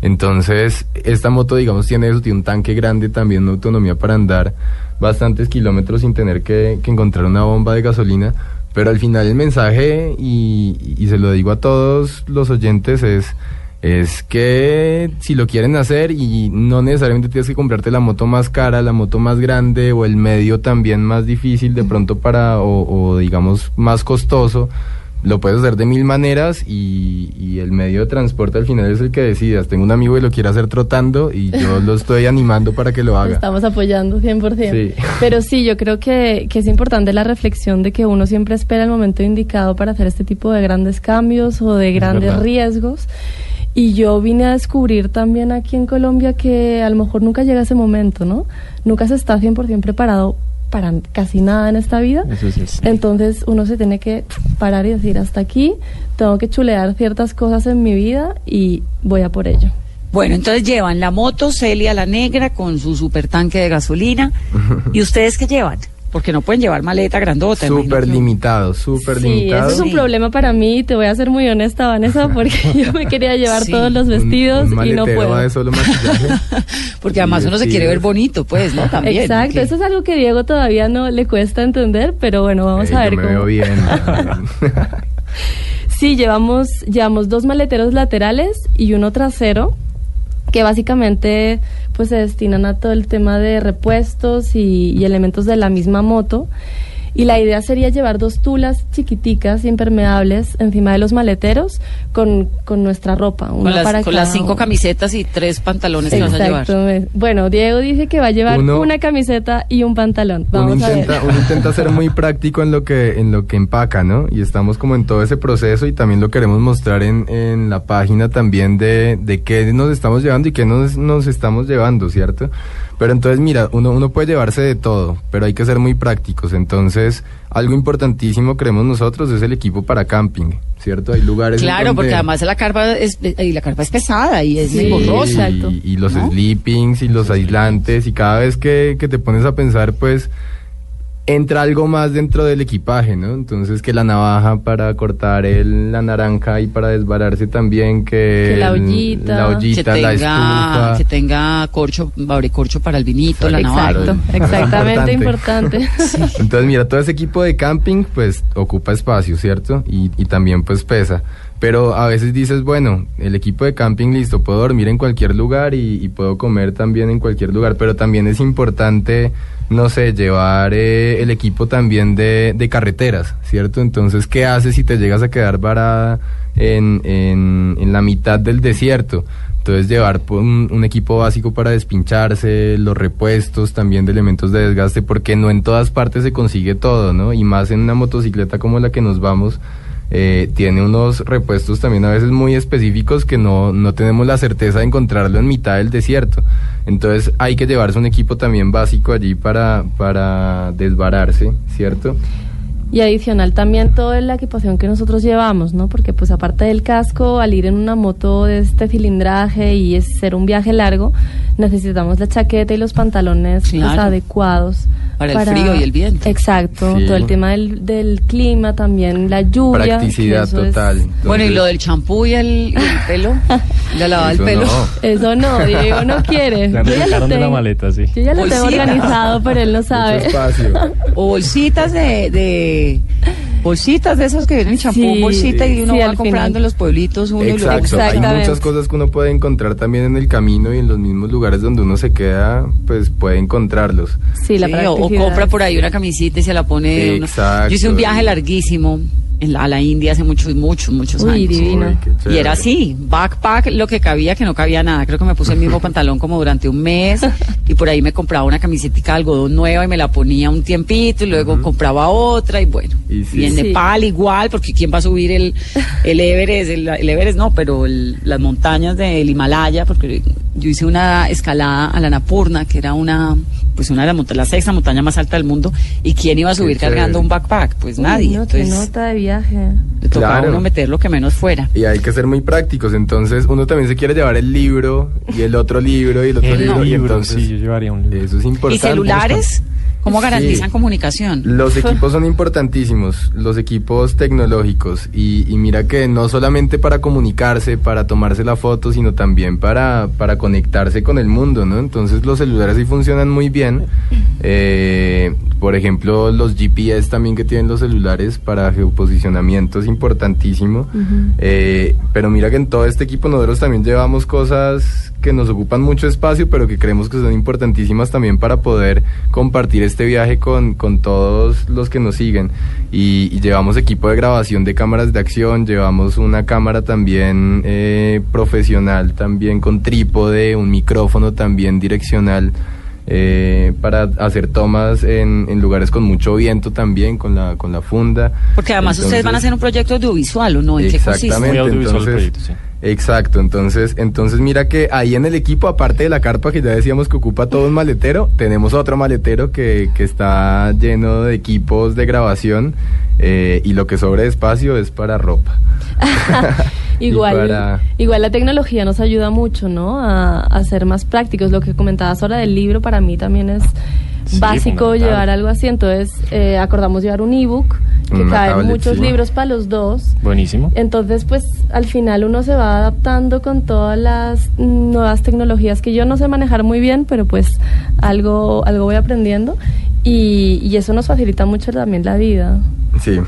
Entonces, esta moto, digamos, tiene eso, tiene un tanque grande, también una autonomía para andar bastantes kilómetros sin tener que, que encontrar una bomba de gasolina. Pero al final el mensaje, y, y se lo digo a todos los oyentes, es, es que si lo quieren hacer y no necesariamente tienes que comprarte la moto más cara, la moto más grande o el medio también más difícil de pronto para, o, o digamos más costoso, lo puedes hacer de mil maneras y, y el medio de transporte al final es el que decidas. Tengo un amigo que lo quiere hacer trotando y yo lo estoy animando para que lo haga. Estamos apoyando 100%. Sí. Pero sí, yo creo que, que es importante la reflexión de que uno siempre espera el momento indicado para hacer este tipo de grandes cambios o de grandes riesgos. Y yo vine a descubrir también aquí en Colombia que a lo mejor nunca llega ese momento, ¿no? Nunca se está 100% preparado para casi nada en esta vida. Eso sí. Entonces uno se tiene que parar y decir, hasta aquí tengo que chulear ciertas cosas en mi vida y voy a por ello. Bueno, entonces llevan la moto Celia la Negra con su super tanque de gasolina. ¿Y ustedes qué llevan? Porque no pueden llevar maleta grandota. Súper limitado, súper Sí, limitado. eso es un problema para mí y te voy a ser muy honesta, Vanessa, porque yo me quería llevar Sí. todos los vestidos un y no puedo. de solo maquillaje. Porque además Sí, uno se quiere ver bonito, pues, ¿no? También. Exacto, eso es algo que Diego todavía no le cuesta entender, pero bueno, vamos Eh, a ver yo me cómo. veo bien. Sí, llevamos, llevamos dos maleteros laterales y uno trasero que básicamente pues se destinan a todo el tema de repuestos y, y elementos de la misma moto. Y la idea sería llevar dos tulas chiquiticas, impermeables, encima de los maleteros con, con nuestra ropa. Con, una las, para con cada las cinco uno. camisetas y tres pantalones que vas a llevar. Bueno, Diego dice que va a llevar Uno- una camiseta y un pantalón. uno Vamos a ver. uno intenta ser muy práctico en lo que en lo que empaca, ¿no? Y estamos como en todo ese proceso y también lo queremos mostrar en, en la página también de, de qué nos estamos llevando y qué nos, nos estamos llevando, ¿cierto? Pero entonces, mira, uno, uno puede llevarse de todo, pero hay que ser muy prácticos. Entonces, algo importantísimo, creemos nosotros, es el equipo para camping, ¿cierto? Hay lugares. Claro, donde- porque además la carpa es, y la carpa es pesada y es Sí, borrosa. y, y los ¿no? sleepings y los aislantes y cada vez que, que te pones a pensar pues entra algo más dentro del equipaje, ¿no? Entonces que la navaja para cortar el, la naranja y para desbararse también, que, Que la ollita. la, ollita, que la tenga, estufa. que tenga corcho, corcho para el vinito, la navaja. Exacto, exactamente importante. Entonces, mira, todo ese equipo de camping, pues, ocupa espacio, ¿cierto? Y, y también, pues, pesa. Pero a veces dices, bueno, el equipo de camping, listo, puedo dormir en cualquier lugar y, y puedo comer también en cualquier lugar, pero también es importante, no sé, llevar eh, el equipo también de, de carreteras, ¿cierto? Entonces, ¿qué haces si te llegas a quedar varada en, en, en la mitad del desierto? Entonces llevar un, un equipo básico para despincharse, los repuestos también de elementos de desgaste, porque no en todas partes se consigue todo, ¿no? Y más en una motocicleta como la que nos vamos, eh, tiene unos repuestos también a veces muy específicos que no, no tenemos la certeza de encontrarlo en mitad del desierto. Entonces hay que llevarse un equipo también básico allí para, para desbararse, ¿cierto? Y adicional también toda la equipación que nosotros llevamos, ¿no? Porque pues aparte del casco, al ir en una moto de este cilindraje y es ser un viaje largo, necesitamos la chaqueta y los pantalones pues, Claro. adecuados. Para el frío y el viento. Exacto, Sí. todo el tema del, del clima también, la lluvia. Practicidad es- total. Bueno, y lo del champú y el, y el pelo, la lavada del pelo. no. Eso no, Diego no quiere. Ya me Yo ya lo sacaron de la maleta, sí. Yo ya lo tengo organizado, pero él no sabe. O bolsitas de, de bolsitas de esas que vienen champú, Sí, bolsita y uno sí, va comprando final. en los pueblitos uno y luego Exacto, hay muchas cosas que uno puede encontrar también en el camino y en los mismos lugares donde uno se queda, pues puede encontrarlos. Sí, la Sí, o, compra por ahí una camisita y se la pone. uno. Exacto. Yo hice un viaje larguísimo en la- a la India hace muchos, muchos, muchos Uy, años. divino. Uy, qué Y era así, backpack, lo que cabía, que no cabía nada. Creo que me puse el mismo pantalón como durante un mes y por ahí me compraba una camiseta de algodón nueva y me la ponía un tiempito y luego compraba otra y bueno. Y en Sí. Nepal igual, porque ¿quién va a subir el, el Everest? El, el Everest no, pero el- las montañas del Himalaya, porque yo hice una escalada a la Napurna, que era una, pues una de las monta- la sexta montaña más alta del mundo. ¿Y quién iba a subir Qué cargando chévere. un backpack? Pues Uy, nadie. no, qué Entonces nota de viaje. le tocaba Claro. uno meter lo que menos fuera. Y hay que ser muy prácticos, entonces uno también se quiere llevar el libro y el otro libro y el otro El libro, y entonces sí, yo llevaría un libro. eso es ¿Y importante. celulares? ¿Cómo Sí. garantizan comunicación? Los equipos son importantísimos, los equipos tecnológicos. Y, y mira que no solamente para comunicarse, para tomarse la foto, sino también para, para conectarse con el mundo, ¿no? Entonces los celulares sí funcionan muy bien. Eh, por ejemplo, los GPS también que tienen los celulares para geoposicionamiento es importantísimo. Eh, pero mira que en todo este equipo nosotros también llevamos cosas que nos ocupan mucho espacio, pero que creemos que son importantísimas también para poder compartir este viaje con, con todos los que nos siguen. Y, y llevamos equipo de grabación de cámaras de acción, llevamos una cámara también eh, profesional, también con trípode, un micrófono también direccional. Eh, para hacer tomas en, en lugares con mucho viento también, con la, con la funda. Porque además ustedes van a hacer un proyecto audiovisual, ¿o no? ¿En qué consiste? Exactamente, Muy audiovisual el proyecto, sí. Exacto, entonces, entonces mira que ahí en el equipo, aparte de la carpa que ya decíamos que ocupa todo un maletero, tenemos otro maletero que, que está lleno de equipos de grabación eh, y lo que sobra de espacio es para ropa. Igual, para- igual la tecnología nos ayuda mucho, ¿no? A, a ser más prácticos. Lo que comentabas ahora del libro para mí también es Sí, básico llevar algo así. Entonces eh, acordamos llevar un ebook que Una caben muchos sí. libros para los dos. Buenísimo. Entonces, pues al final uno se va adaptando con todas las nuevas tecnologías que yo no sé manejar muy bien, pero pues algo, algo voy aprendiendo y, y eso nos facilita mucho también la vida. Sí,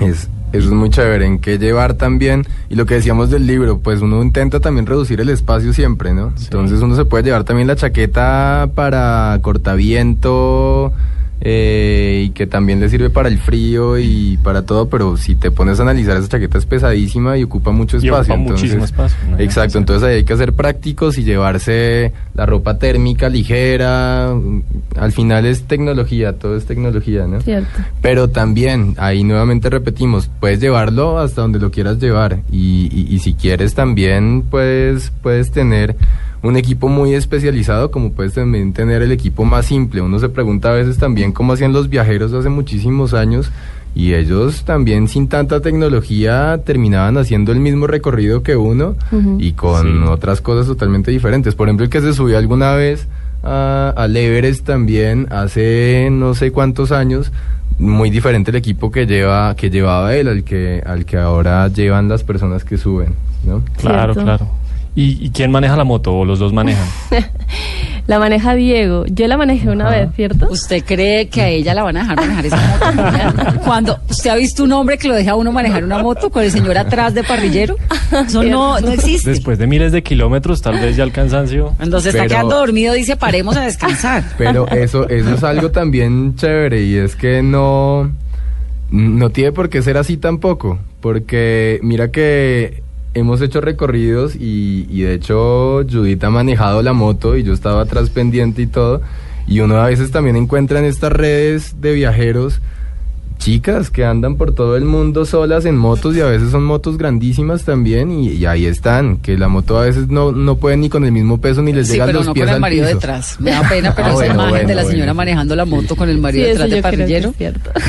es, eso es muy chévere. En qué llevar también, y lo que decíamos del libro, pues uno intenta también reducir el espacio siempre, ¿no? Entonces uno se puede llevar también la chaqueta para cortaviento. Eh, y que también le sirve para el frío y para todo, pero si te pones a analizar esa chaqueta es pesadísima y ocupa mucho Y espacio. ocupa muchísimo espacio, ¿no? Exacto, entonces ahí hay que ser prácticos y llevarse la ropa térmica ligera. Al final es tecnología, todo es tecnología, ¿no? ¿Cierto? Pero también, ahí nuevamente repetimos, puedes llevarlo hasta donde lo quieras llevar. Y, y- y si quieres también puedes, puedes tener un equipo muy especializado como puedes también tener el equipo más simple. Uno se pregunta a veces también cómo hacían los viajeros hace muchísimos años y ellos también sin tanta tecnología terminaban haciendo el mismo recorrido que uno y con otras cosas totalmente diferentes. Por ejemplo, el que se subió alguna vez a, al Everest también hace no sé cuántos años, muy diferente el equipo que lleva que llevaba él al que al que ahora llevan las personas que suben, ¿no? Claro, Cierto. claro. ¿Y, y quién maneja la moto o los dos manejan? La maneja Diego. Yo la manejé una vez, ¿cierto? ¿Usted cree que a ella la van a dejar manejar esa moto? Cuando usted ha visto un hombre que lo deja a uno manejar una moto con el señor atrás de parrillero, eso no, no existe. Después de miles de kilómetros, tal vez ya el cansancio. Cuando se está Pero- quedando dormido dice paremos a descansar. Pero eso, eso es algo también chévere y es que no, no tiene por qué ser así tampoco, porque mira que hemos hecho recorridos y, y de hecho Judith ha manejado la moto y yo estaba atrás pendiente y todo, y uno a veces también encuentra en estas redes de viajeros chicas que andan por todo el mundo solas en motos y a veces son motos grandísimas también y, y ahí están, que la moto a veces no, no puede ni con el mismo peso ni les Sí, llega pero los no pies con el al marido piso. detrás. Me da pena, pero Ah, esa bueno, imagen bueno, de la bueno. señora manejando la moto con el marido Sí, detrás de parrillero.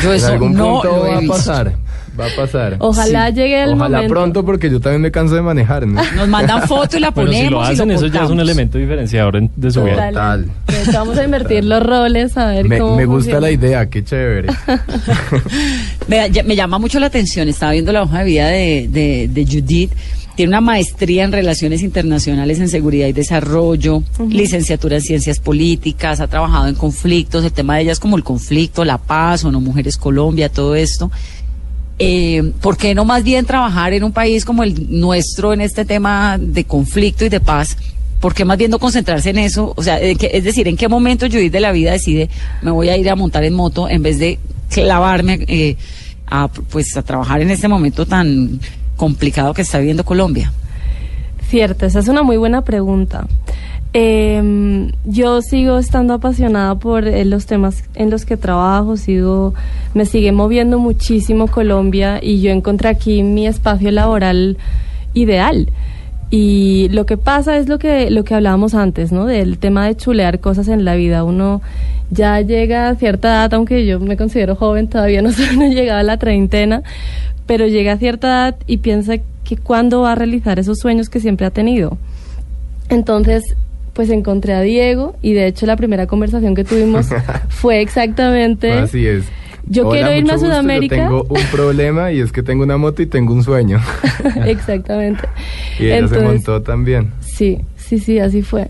Yo en eso algún no punto lo va a visto. pasar, va a pasar. Ojalá llegue el Ojalá momento. pronto porque yo también me canso de manejar, ¿no? Nos mandan foto y la Bueno, ponemos si lo y hacen, lo eso ya es un elemento diferenciador en- de su vida. Total. Vamos a invertir los roles a ver Me, cómo me gusta funciona. la idea, qué chévere. Me llama mucho la atención, estaba viendo la hoja de vida de, de- de Judith. Tiene una maestría en Relaciones Internacionales en Seguridad y Desarrollo, licenciatura en Ciencias Políticas, ha trabajado en conflictos, el tema de ella es como el conflicto, la paz, o no Mujeres Colombia, todo esto. Eh, ¿Por qué no más bien trabajar en un país como el nuestro en este tema de conflicto y de paz? ¿Por qué más bien no concentrarse en eso? O sea, ¿en qué- es decir, ¿en qué momento Judith de la vida decide me voy a ir a montar en moto en vez de clavarme eh, a, pues, a trabajar en este momento tan complicado que está viviendo Colombia? Cierto, esa es una muy buena pregunta. Eh, yo sigo estando apasionada por eh, los temas en los que trabajo, sigo, me sigue moviendo muchísimo Colombia y yo encontré aquí mi espacio laboral ideal. Y lo que pasa es lo que, lo que hablábamos antes, ¿no? Del tema de chulear cosas en la vida. Uno ya llega a cierta edad, aunque yo me considero joven, todavía no, no he llegado a la treintena, pero llega a cierta edad y piensa que cuándo va a realizar esos sueños que siempre ha tenido. Entonces, pues encontré a Diego y de hecho la primera conversación que tuvimos fue exactamente... Así es. Yo quiero irme a gusto, Sudamérica. Yo tengo un problema y es que tengo una moto y tengo un sueño. Exactamente. y ella se montó también. Sí, sí, sí, así fue.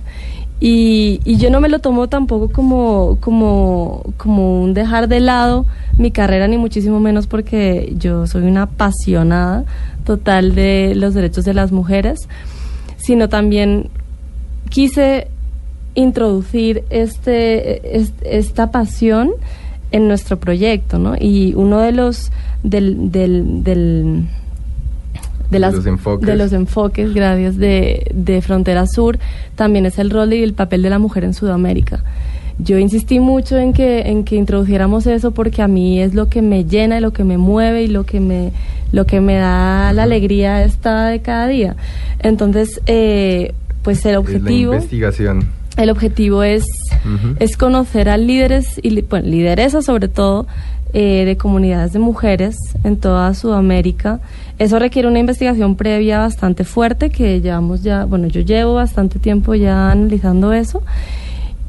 Y, y yo no me lo tomo tampoco como, como, como un dejar de lado mi carrera, ni muchísimo menos porque yo soy una apasionada total de los derechos de las mujeres, sino también quise introducir este, es- esta pasión en nuestro proyecto, ¿no? Y uno de los del, del, del de, las, los enfoques. de los enfoques, gracias, de, de Frontera Sur, también es el rol y el papel de la mujer en Sudamérica. Yo insistí mucho en que, en que introduciéramos eso porque a mí es lo que me llena, y lo que me mueve y lo que me, lo que me da la alegría esta de cada día. Entonces, eh, pues el Es objetivo... la investigación. El objetivo es, es conocer a líderes y bueno, lideresas sobre todo eh, de comunidades de mujeres en toda Sudamérica. Eso requiere una investigación previa bastante fuerte que llevamos ya, bueno, yo llevo bastante tiempo ya analizando eso.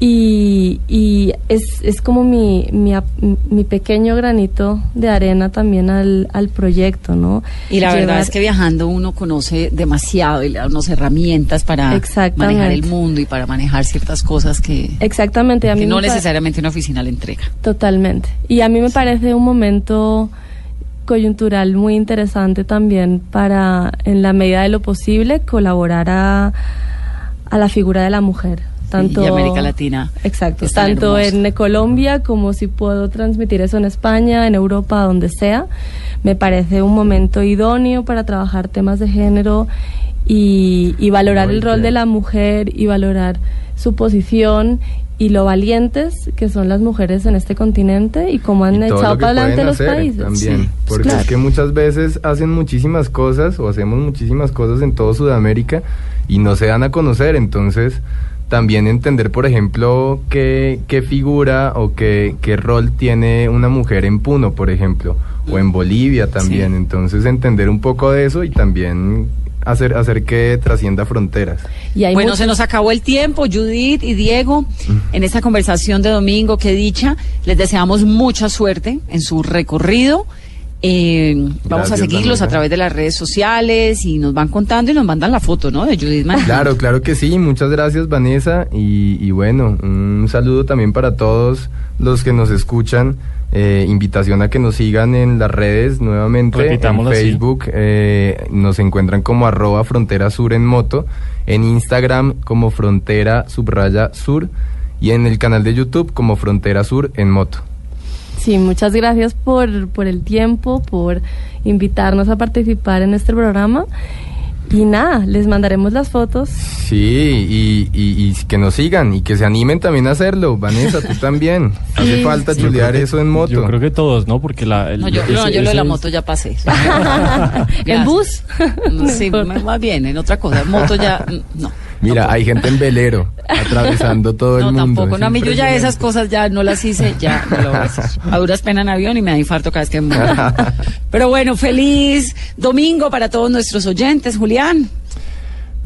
Y, y es, es como mi, mi, pequeño granito de arena también al, al proyecto, ¿no? Y la verdad es que viajando uno conoce demasiado y le da unas herramientas para manejar el mundo y para manejar ciertas cosas que, Exactamente, a mí que no necesariamente una oficina le entrega. Totalmente. Y a mí me parece un momento coyuntural muy interesante también para, en la medida de lo posible, colaborar a, a la figura de la mujer. Tanto, y América Latina. Exacto, tanto hermoso. en Colombia como si puedo transmitir eso en España, en Europa, donde sea. Me parece un momento idóneo para trabajar temas de género y, y valorar Muy el rol bien. de la mujer y valorar su posición y lo valientes que son las mujeres en este continente y cómo han Y echado para adelante los países. También, Sí, porque claro. es que muchas veces hacen muchísimas cosas o hacemos muchísimas cosas en todo Sudamérica y no se dan a conocer, entonces también entender, por ejemplo, qué, qué figura o qué, qué rol tiene una mujer en Puno, por ejemplo, o en Bolivia también, entonces entender un poco de eso y también hacer, hacer que trascienda fronteras. Y hay bueno, muchos- se nos acabó el tiempo, Judith y Diego, en esta conversación de domingo, que dicha, les deseamos mucha suerte en su recorrido. Eh, vamos a seguirlos a través de las redes sociales y nos van contando y nos mandan la foto, ¿no? De Judith Mann. Claro, claro que sí. Muchas gracias, Vanessa. Y, y bueno, un saludo también para todos los que nos escuchan. Eh, invitación a que nos sigan en las redes nuevamente. En. Facebook eh, nos encuentran como arroba frontera sur en moto. En Instagram como frontera subraya sur. Y en el canal de YouTube como frontera sur en moto. Sí, muchas gracias por, por el tiempo, por invitarnos a participar en este programa. Y nada, les mandaremos las fotos. Sí, y, y- y que nos sigan y que se animen también a hacerlo. Vanessa, tú también. Hace falta chulear que- eso en moto. Yo creo que todos, ¿no? Porque la... el- No, yo, ese- no, yo lo de la moto es- ya pasé. ¿En bus? Sí, más bien, en otra cosa. Moto ya, no. Mira, hay gente en velero atravesando todo el No, mundo. tampoco. No, a mí yo ya esas cosas ya no las hice, ya no lo voy a hacer. A duras penas en avión y me da infarto cada vez que me muevo. Pero bueno, feliz domingo para todos nuestros oyentes, Julián.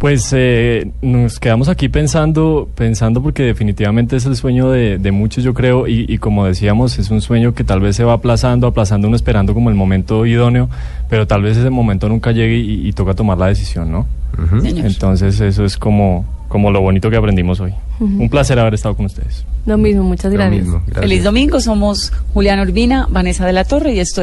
Pues eh, nos quedamos aquí pensando, pensando porque definitivamente es el sueño de, de muchos, yo creo, y, y como decíamos, es un sueño que tal vez se va aplazando, aplazando uno esperando como el momento idóneo, pero tal vez ese momento nunca llegue y, y toca tomar la decisión, ¿no? Entonces eso es como, como lo bonito que aprendimos hoy. Un placer haber estado con ustedes. Lo mismo, muchas Lo gracias. mismo, gracias. Feliz domingo. Somos Julián Urbina, Vanessa de la Torre y esto es